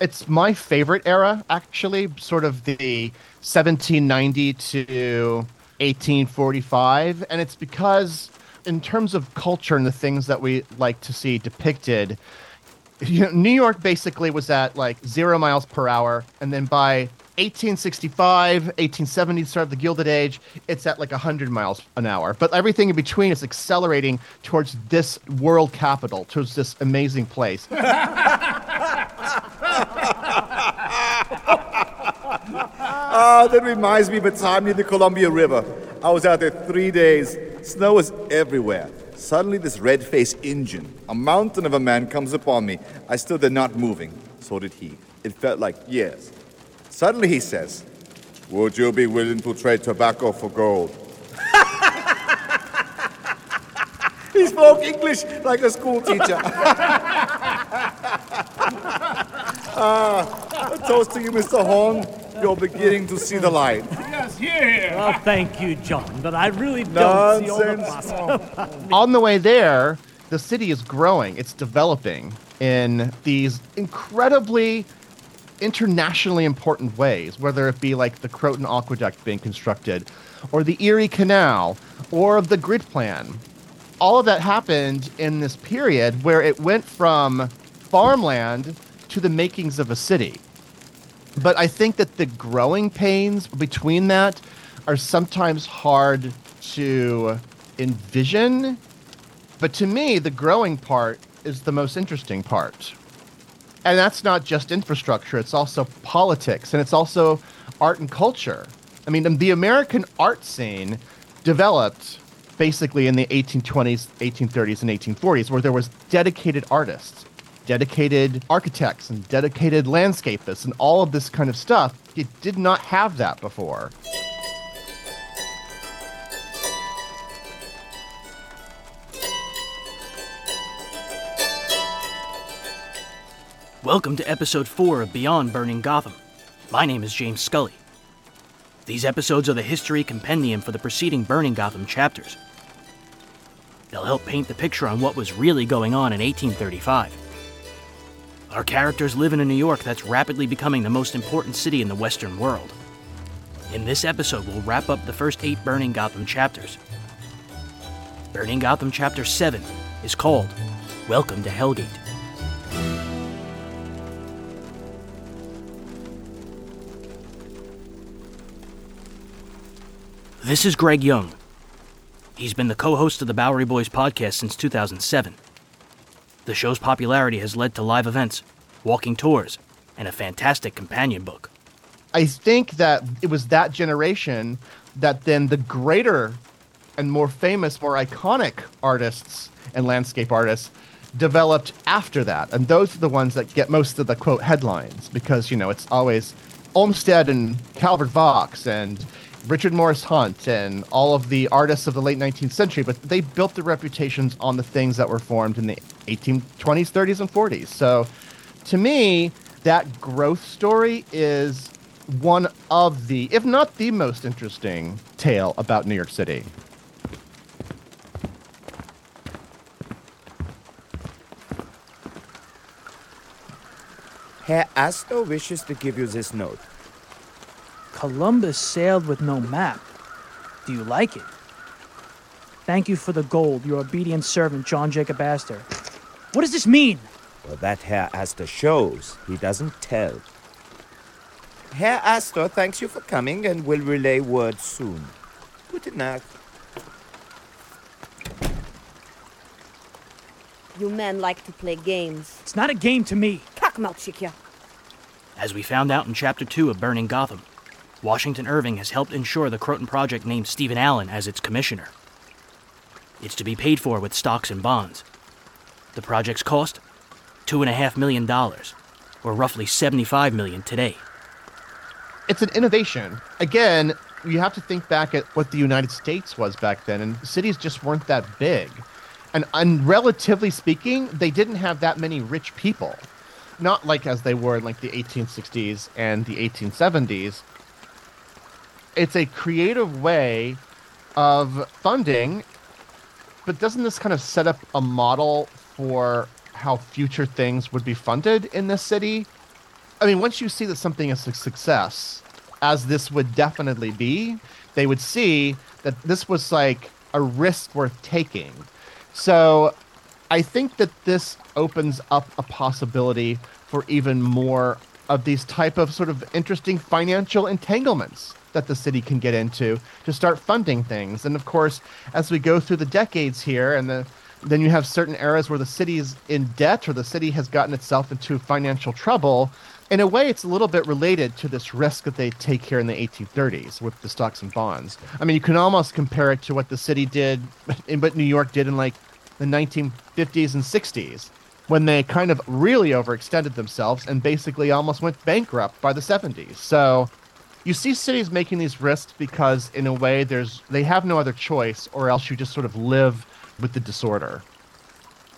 it's my favorite era, actually, sort of the 1790 to 1845. And it's because, in terms of culture and the things that we like to see depicted, you know, New York basically was at like zero miles per hour. And then by 1865, 1870, start of the Gilded Age, it's at like 100 miles an hour. But everything in between is accelerating towards this world capital, towards this amazing place. Ah, that reminds me of a time near the Columbia River. I was out there three days. Snow was everywhere. Suddenly, this red faced Injun, a mountain of a man, comes upon me. I stood there not moving. So did he. It felt like years. Suddenly, he says, Would you be willing to trade tobacco for gold? he spoke English like a school teacher. ah, a toast to you, Mr. Horn. You're beginning to see the light. Yes, here. Well, thank you, John, but I really don't see all the Nonsense. possibilities. on the way there, the city is growing, it's developing in these incredibly internationally important ways, whether it be like the Croton Aqueduct being constructed, or the Erie Canal, or the grid plan. All of that happened in this period where it went from farmland to the makings of a city. But I think that the growing pains between that are sometimes hard to envision but to me, the growing part is the most interesting part. And that's not just infrastructure, it's also politics and it's also art and culture. I mean, the American art scene developed basically in the 1820s, 1830s, and 1840s, where there was dedicated artists, dedicated architects, and dedicated landscapists, and all of this kind of stuff. It did not have that before. Welcome to episode 4 of Beyond Burning Gotham. My name is James Scully. These episodes are the history compendium for the preceding Burning Gotham chapters. They'll help paint the picture on what was really going on in 1835. Our characters live in a New York that's rapidly becoming the most important city in the Western world. In this episode, we'll wrap up the first eight Burning Gotham chapters. Burning Gotham Chapter 7 is called Welcome to Hellgate. This is Greg Young. He's been the co host of the Bowery Boys podcast since 2007. The show's popularity has led to live events, walking tours, and a fantastic companion book. I think that it was that generation that then the greater and more famous, more iconic artists and landscape artists developed after that. And those are the ones that get most of the quote headlines because, you know, it's always Olmsted and Calvert Vaux and Richard Morris Hunt and all of the artists of the late 19th century, but they built their reputations on the things that were formed in the 1820s, 30s, and 40s. So to me, that growth story is one of the, if not the most interesting tale about New York City. Herr Astor wishes to give you this note. Columbus sailed with no map. Do you like it? Thank you for the gold, your obedient servant, John Jacob Astor. What does this mean? Well, that Herr Astor shows. He doesn't tell. Herr Astor thanks you for coming and will relay word soon. Gute Nacht. You men like to play games. It's not a game to me. Kackmalchikya. As we found out in Chapter 2 of Burning Gotham, Washington Irving has helped ensure the Croton Project named Stephen Allen as its commissioner. It's to be paid for with stocks and bonds. The project's cost? $2.5 million, or roughly 75 million today. It's an innovation. Again, you have to think back at what the United States was back then, and cities just weren't that big. And, and relatively speaking, they didn't have that many rich people. Not like as they were in like the 1860s and the 1870s. It's a creative way of funding, but doesn't this kind of set up a model for how future things would be funded in this city? I mean, once you see that something is a success, as this would definitely be, they would see that this was like a risk worth taking. So I think that this opens up a possibility for even more of these type of sort of interesting financial entanglements that the city can get into to start funding things. And of course, as we go through the decades here and the then you have certain eras where the city is in debt or the city has gotten itself into financial trouble. In a way, it's a little bit related to this risk that they take here in the 1830s with the stocks and bonds. I mean, you can almost compare it to what the city did, in what New York did in like the 1950s and 60s, when they kind of really overextended themselves and basically almost went bankrupt by the 70s. So you see cities making these risks because in a way there's they have no other choice or else you just sort of live with the disorder.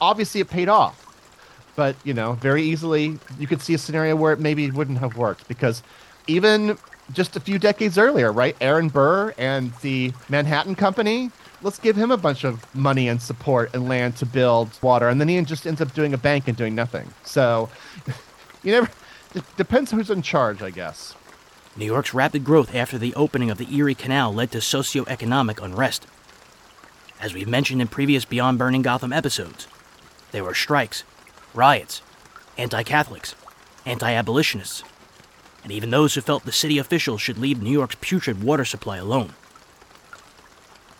Obviously, it paid off, but you know, very easily you could see a scenario where it maybe wouldn't have worked because even just a few decades earlier, right? Aaron Burr and the Manhattan Company. Let's give him a bunch of money and support and land to build water, and then he just ends up doing a bank and doing nothing. So, you never. It depends who's in charge, I guess. New York's rapid growth after the opening of the Erie Canal led to socioeconomic unrest. As we've mentioned in previous Beyond Burning Gotham episodes, there were strikes, riots, anti Catholics, anti abolitionists, and even those who felt the city officials should leave New York's putrid water supply alone.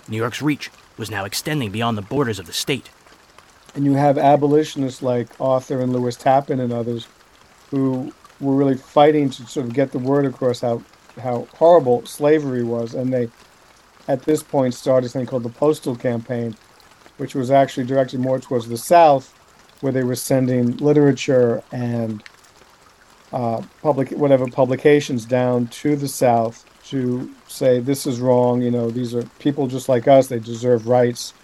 New York's reach was now extending beyond the borders of the state. And you have abolitionists like Arthur and Lewis Tappan and others who were really fighting to sort of get the word across how, how horrible slavery was. And they at this point started something called the Postal Campaign, which was actually directed more towards the South, where they were sending literature and uh, public whatever publications down to the South to say this is wrong. You know, these are people just like us; they deserve rights.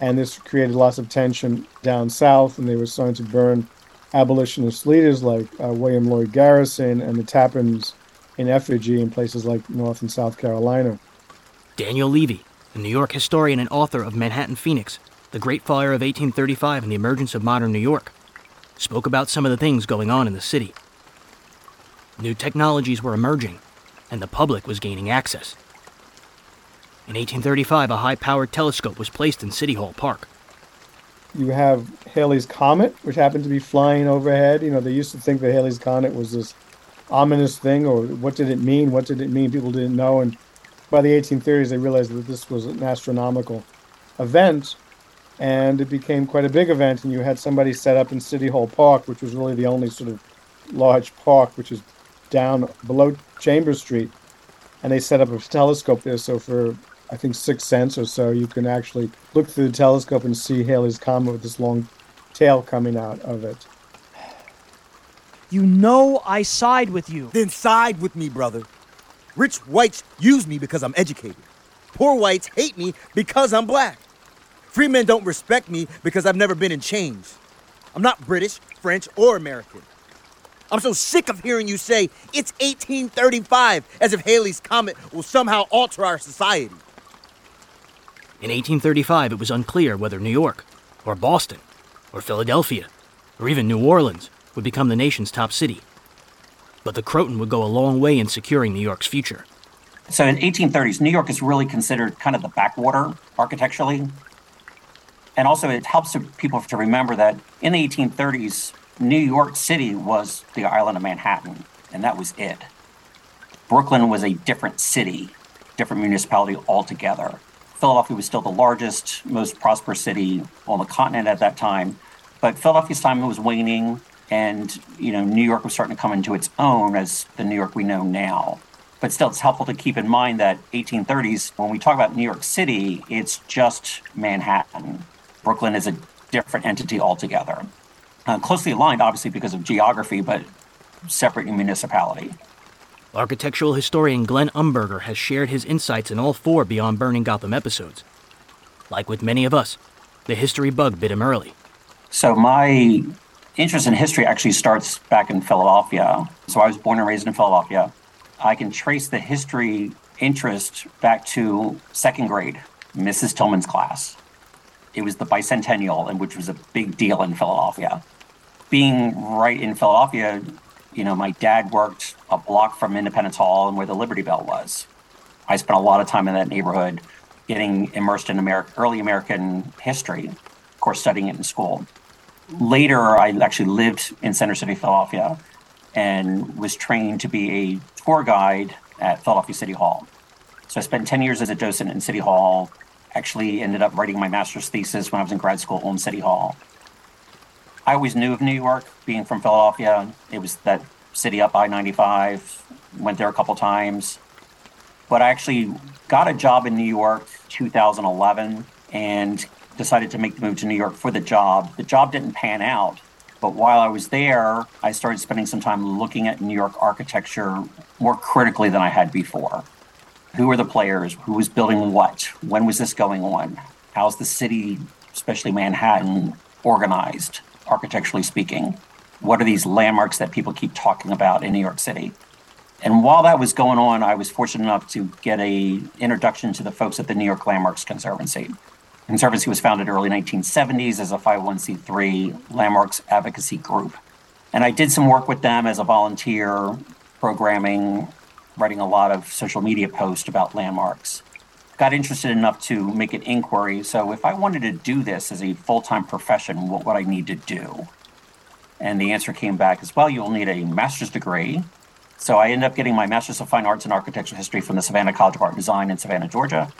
And this created lots of tension down south, and they were starting to burn abolitionist leaders like uh, William Lloyd Garrison and the Tappans in effigy in places like North and South Carolina. Daniel Levy, a New York historian and author of Manhattan Phoenix, The Great Fire of 1835 and the Emergence of Modern New York, spoke about some of the things going on in the city. New technologies were emerging, and the public was gaining access. In 1835, a high powered telescope was placed in City Hall Park. You have Halley's Comet, which happened to be flying overhead. You know, they used to think that Halley's Comet was this ominous thing, or what did it mean? What did it mean? People didn't know. And by the 1830s, they realized that this was an astronomical event, and it became quite a big event. And you had somebody set up in City Hall Park, which was really the only sort of large park, which is down below Chambers Street, and they set up a telescope there. So for I think six cents or so, you can actually look through the telescope and see Halley's Comet with this long tail coming out of it. You know I side with you. Then side with me, brother. Rich whites use me because I'm educated. Poor whites hate me because I'm black. Free men don't respect me because I've never been in chains. I'm not British, French, or American. I'm so sick of hearing you say it's 1835 as if Halley's Comet will somehow alter our society. In 1835, it was unclear whether New York, or Boston, or Philadelphia, or even New Orleans would become the nation's top city but the Croton would go a long way in securing New York's future. So in 1830s, New York is really considered kind of the backwater architecturally. And also it helps people to remember that in the 1830s, New York City was the island of Manhattan, and that was it. Brooklyn was a different city, different municipality altogether. Philadelphia was still the largest, most prosperous city on the continent at that time, but Philadelphia's time was waning and you know New York was starting to come into its own as the New York we know now. But still, it's helpful to keep in mind that 1830s, when we talk about New York City, it's just Manhattan. Brooklyn is a different entity altogether. Uh, closely aligned, obviously, because of geography, but separate municipality. Architectural historian Glenn Umberger has shared his insights in all four Beyond Burning Gotham episodes. Like with many of us, the history bug bit him early. So, my interest in history actually starts back in Philadelphia. So I was born and raised in Philadelphia. I can trace the history interest back to second grade, Mrs. Tillman's class. It was the bicentennial, and which was a big deal in Philadelphia. Being right in Philadelphia, You know, my dad worked a block from Independence Hall and where the Liberty Bell was. I spent a lot of time in that neighborhood getting immersed in early American history, of course, studying it in school. Later, I actually lived in Center City, Philadelphia, and was trained to be a tour guide at Philadelphia City Hall. So I spent 10 years as a docent in City Hall, actually ended up writing my master's thesis when I was in grad school on City Hall. I always knew of New York, being from Philadelphia. It was that city up I 95, went there a couple times. But I actually got a job in New York 2011 and decided to make the move to New York for the job. The job didn't pan out, but while I was there, I started spending some time looking at New York architecture more critically than I had before. Who were the players? Who was building what? When was this going on? How's the city, especially Manhattan, organized? architecturally speaking? What are these landmarks that people keep talking about in New York City? And while that was going on, I was fortunate enough to get a introduction to the folks at the New York Landmarks Conservancy. Conservancy was founded early 1970s as a 501c3 landmarks advocacy group. And I did some work with them as a volunteer, programming, writing a lot of social media posts about landmarks got interested enough to make an inquiry. So, if I wanted to do this as a full time profession, what would I need to do? And the answer came back as well you'll need a master's degree. So, I ended up getting my master's of fine arts in architectural history from the Savannah College of Art and Design in Savannah, Georgia.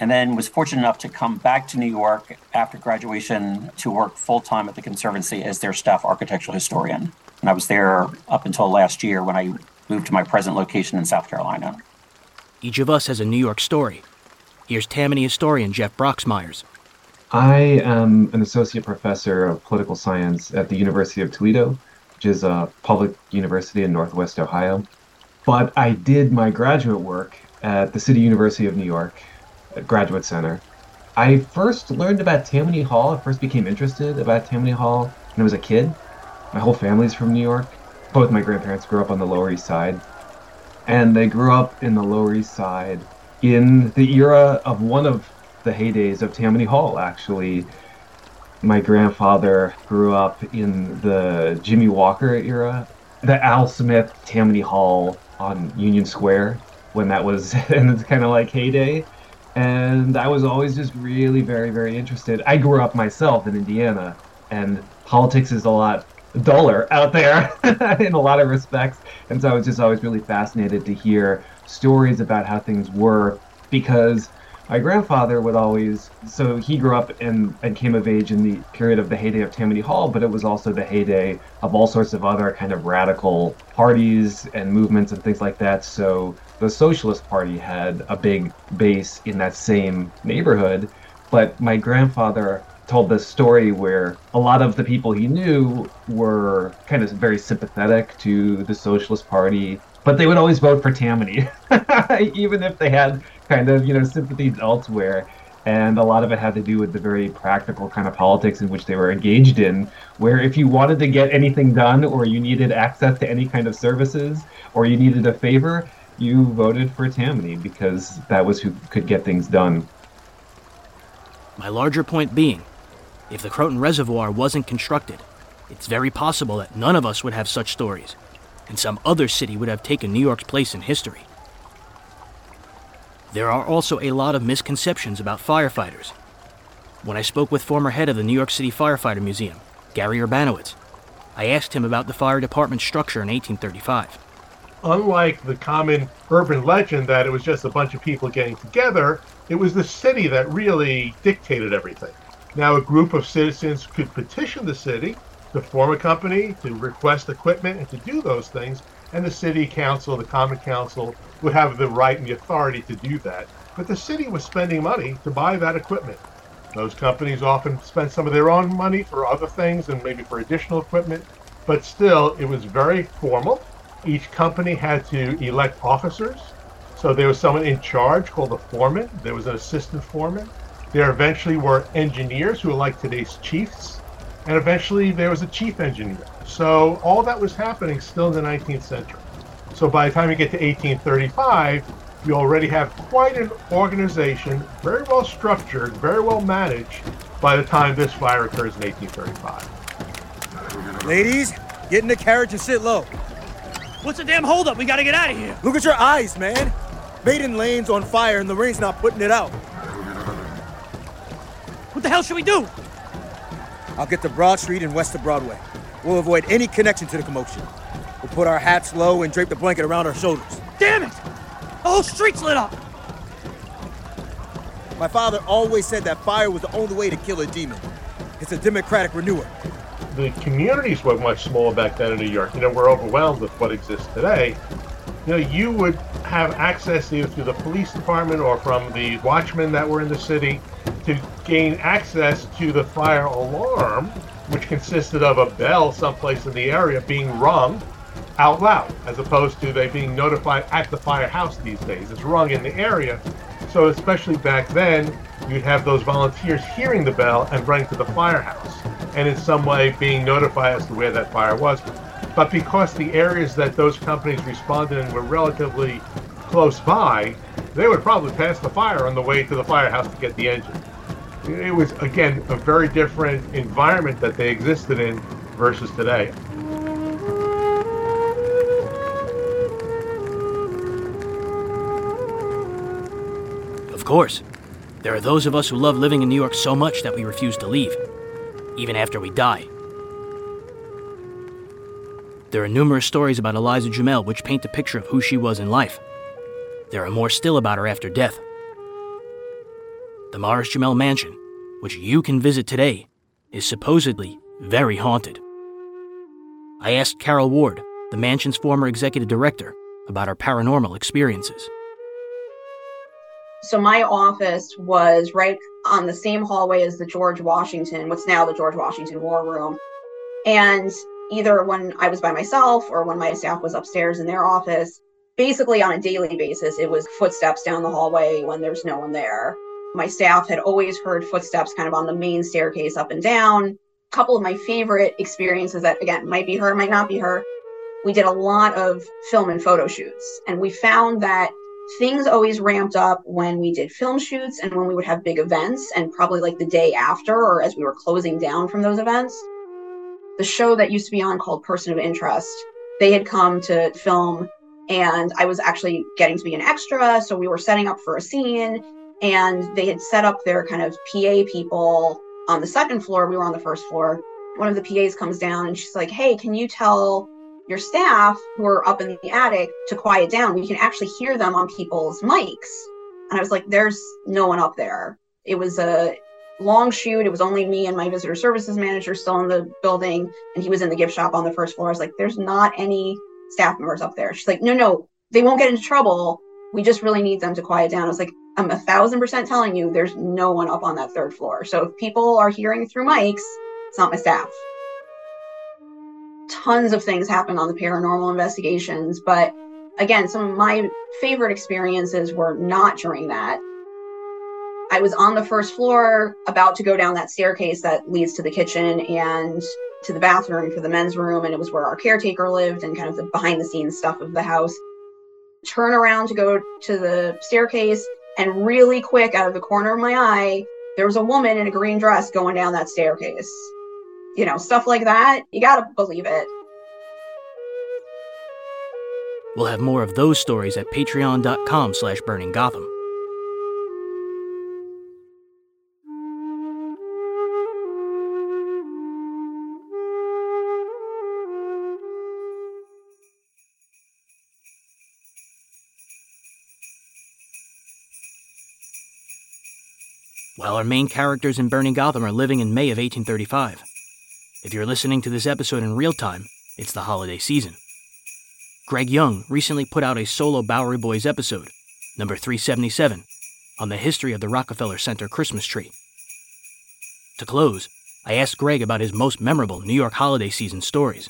And then was fortunate enough to come back to New York after graduation to work full time at the Conservancy as their staff architectural historian. And I was there up until last year when I moved to my present location in South Carolina. Each of us has a New York story. Here's Tammany historian Jeff Broxmyers. I am an associate professor of political science at the University of Toledo, which is a public university in Northwest Ohio. But I did my graduate work at the City University of New York Graduate Center. I first learned about Tammany Hall, I first became interested about Tammany Hall when I was a kid. My whole family's from New York. Both my grandparents grew up on the Lower East Side. And they grew up in the Lower East Side in the era of one of the heydays of Tammany Hall, actually. My grandfather grew up in the Jimmy Walker era, the Al Smith Tammany Hall on Union Square when that was in its kind of like heyday. And I was always just really very, very interested. I grew up myself in Indiana, and politics is a lot duller out there in a lot of respects. And so I was just always really fascinated to hear stories about how things were because my grandfather would always so he grew up and, and came of age in the period of the heyday of tammany hall but it was also the heyday of all sorts of other kind of radical parties and movements and things like that so the socialist party had a big base in that same neighborhood but my grandfather told this story where a lot of the people he knew were kind of very sympathetic to the socialist party but they would always vote for Tammany, even if they had kind of you know sympathies elsewhere. And a lot of it had to do with the very practical kind of politics in which they were engaged in, where if you wanted to get anything done, or you needed access to any kind of services, or you needed a favor, you voted for Tammany because that was who could get things done. My larger point being, if the Croton Reservoir wasn't constructed, it's very possible that none of us would have such stories and some other city would have taken New York's place in history. There are also a lot of misconceptions about firefighters. When I spoke with former head of the New York City Firefighter Museum, Gary Urbanowicz, I asked him about the fire department's structure in 1835. Unlike the common urban legend that it was just a bunch of people getting together, it was the city that really dictated everything. Now, a group of citizens could petition the city to form a company, to request equipment, and to do those things. And the city council, the common council, would have the right and the authority to do that. But the city was spending money to buy that equipment. Those companies often spent some of their own money for other things and maybe for additional equipment, but still, it was very formal. Each company had to elect officers. So there was someone in charge called a foreman, there was an assistant foreman. There eventually were engineers who were like today's chiefs and eventually there was a chief engineer. So all that was happening still in the 19th century. So by the time you get to 1835, you already have quite an organization, very well structured, very well managed by the time this fire occurs in 1835. Ladies, get in the carriage and sit low. What's the damn holdup? We gotta get out of here. Look at your eyes, man. Maiden Lane's on fire and the rain's not putting it out. What the hell should we do? I'll get to Broad Street and west of Broadway. We'll avoid any connection to the commotion. We'll put our hats low and drape the blanket around our shoulders. Damn it! The whole street's lit up. My father always said that fire was the only way to kill a demon. It's a democratic renewer. The communities were much smaller back then in New York. You know, we're overwhelmed with what exists today. You know, you would have access either through the police department or from the watchmen that were in the city to gain access to the fire alarm, which consisted of a bell someplace in the area being rung out loud, as opposed to they being notified at the firehouse these days. It's rung in the area. So, especially back then, you'd have those volunteers hearing the bell and running to the firehouse and in some way being notified as to where that fire was. But because the areas that those companies responded in were relatively close by, they would probably pass the fire on the way to the firehouse to get the engine. It was, again, a very different environment that they existed in versus today. Of course, there are those of us who love living in New York so much that we refuse to leave, even after we die. There are numerous stories about Eliza Jumel which paint a picture of who she was in life. There are more still about her after death. The Morris Jumel Mansion, which you can visit today, is supposedly very haunted. I asked Carol Ward, the mansion's former executive director, about her paranormal experiences. So my office was right on the same hallway as the George Washington, what's now the George Washington War Room. And either when I was by myself or when my staff was upstairs in their office, basically on a daily basis, it was footsteps down the hallway when there's no one there. My staff had always heard footsteps kind of on the main staircase up and down. A couple of my favorite experiences that, again, might be her, might not be her. We did a lot of film and photo shoots, and we found that things always ramped up when we did film shoots and when we would have big events, and probably like the day after or as we were closing down from those events. The show that used to be on called Person of Interest, they had come to film, and I was actually getting to be an extra. So we were setting up for a scene, and they had set up their kind of PA people on the second floor. We were on the first floor. One of the PAs comes down and she's like, Hey, can you tell your staff who are up in the attic to quiet down. We can actually hear them on people's mics. And I was like, there's no one up there. It was a long shoot. It was only me and my visitor services manager still in the building. And he was in the gift shop on the first floor. I was like, there's not any staff members up there. She's like, no, no, they won't get into trouble. We just really need them to quiet down. I was like, I'm a thousand percent telling you, there's no one up on that third floor. So if people are hearing through mics, it's not my staff tons of things happen on the paranormal investigations, but again, some of my favorite experiences were not during that. I was on the first floor, about to go down that staircase that leads to the kitchen and to the bathroom for the men's room, and it was where our caretaker lived and kind of the behind the scenes stuff of the house. Turn around to go to the staircase, and really quick, out of the corner of my eye, there was a woman in a green dress going down that staircase you know, stuff like that, you gotta believe it. We'll have more of those stories at patreon.com slash burning Gotham. While our main characters in Burning Gotham are living in May of 1835. If you're listening to this episode in real time, it's the holiday season. Greg Young recently put out a solo Bowery Boys episode, number 377, on the history of the Rockefeller Center Christmas tree. To close, I asked Greg about his most memorable New York holiday season stories.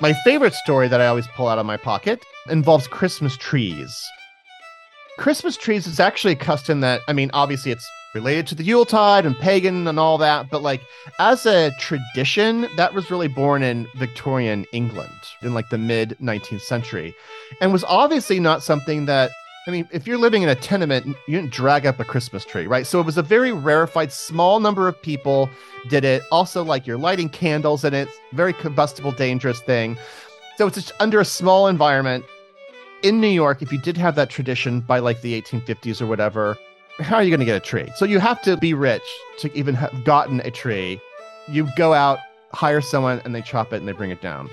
My favorite story that I always pull out of my pocket involves Christmas trees. Christmas trees is actually a custom that, I mean, obviously it's related to the Yuletide and pagan and all that, but like as a tradition, that was really born in Victorian England in like the mid 19th century and was obviously not something that I mean, if you're living in a tenement, you didn't drag up a Christmas tree, right? So it was a very rarefied, small number of people did it. Also, like you're lighting candles and it's very combustible, dangerous thing. So it's just under a small environment. In New York, if you did have that tradition by like the 1850s or whatever, how are you going to get a tree? So you have to be rich to even have gotten a tree. You go out, hire someone, and they chop it and they bring it down.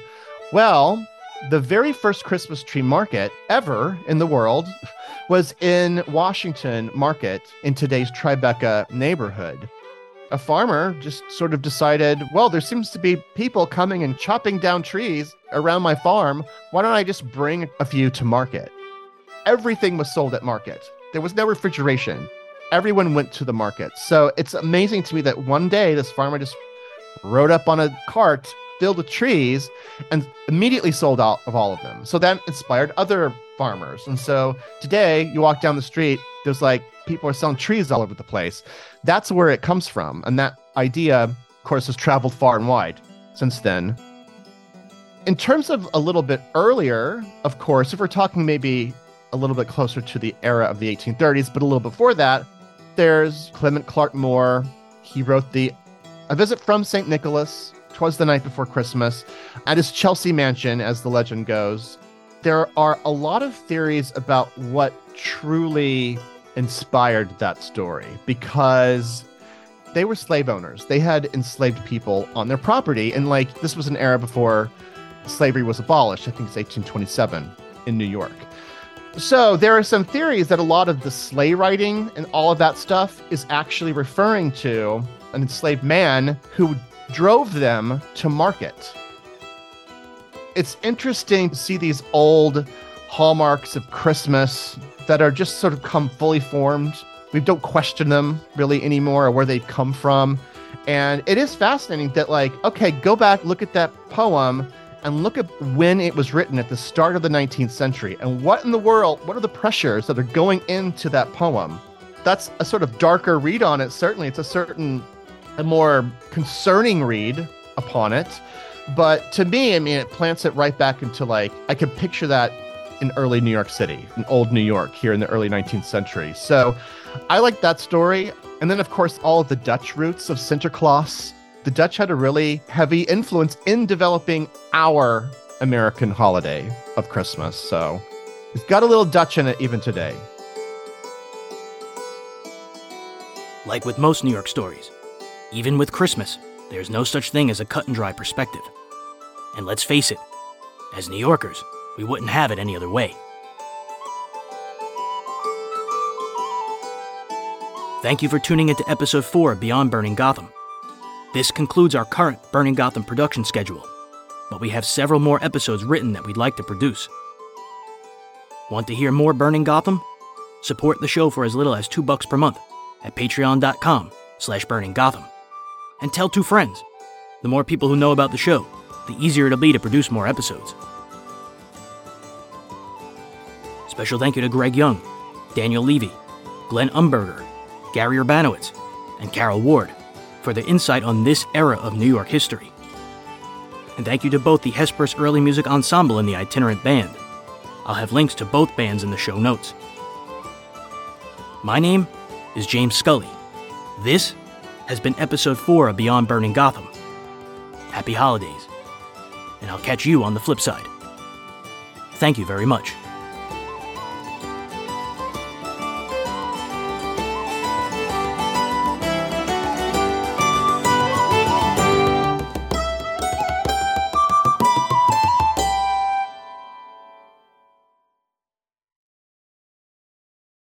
Well, the very first Christmas tree market ever in the world was in Washington Market in today's Tribeca neighborhood. A farmer just sort of decided, well, there seems to be people coming and chopping down trees around my farm. Why don't I just bring a few to market? Everything was sold at market. There was no refrigeration. Everyone went to the market. So it's amazing to me that one day this farmer just rode up on a cart filled with trees and immediately sold out of all of them. So that inspired other farmers. And so today you walk down the street, there's like people are selling trees all over the place. That's where it comes from. And that idea, of course, has traveled far and wide since then. In terms of a little bit earlier, of course, if we're talking maybe a little bit closer to the era of the 1830s, but a little before that, there's Clement Clarke Moore. He wrote the A Visit from St. Nicholas, Twas the Night Before Christmas, at his Chelsea mansion, as the legend goes. There are a lot of theories about what truly inspired that story because they were slave owners. They had enslaved people on their property. And like this was an era before slavery was abolished. I think it's 1827 in New York. So there are some theories that a lot of the sleigh riding and all of that stuff is actually referring to an enslaved man who drove them to market. It's interesting to see these old hallmarks of Christmas that are just sort of come fully formed. We don't question them really anymore or where they've come from. And it is fascinating that, like, okay, go back, look at that poem and look at when it was written at the start of the 19th century and what in the world, what are the pressures that are going into that poem? That's a sort of darker read on it. Certainly, it's a certain, a more concerning read upon it. But to me, I mean, it plants it right back into like, I can picture that in early New York City, in old New York here in the early 19th century. So I like that story. And then, of course, all of the Dutch roots of Sinterklaas the Dutch had a really heavy influence in developing our American holiday of Christmas. So it's got a little Dutch in it even today. Like with most New York stories, even with Christmas, there's no such thing as a cut and dry perspective. And let's face it, as New Yorkers, we wouldn't have it any other way. Thank you for tuning into episode 4 of Beyond Burning Gotham. This concludes our current Burning Gotham production schedule, but we have several more episodes written that we'd like to produce. Want to hear more Burning Gotham? Support the show for as little as 2 bucks per month at patreon.com slash burning gotham. And tell two friends. The more people who know about the show, the easier it'll be to produce more episodes. Special thank you to Greg Young, Daniel Levy, Glenn Umberger, Gary Urbanowicz, and Carol Ward for their insight on this era of New York history. And thank you to both the Hesperus Early Music Ensemble and the Itinerant Band. I'll have links to both bands in the show notes. My name is James Scully. This has been episode 4 of Beyond Burning Gotham. Happy holidays, and I'll catch you on the flip side. Thank you very much.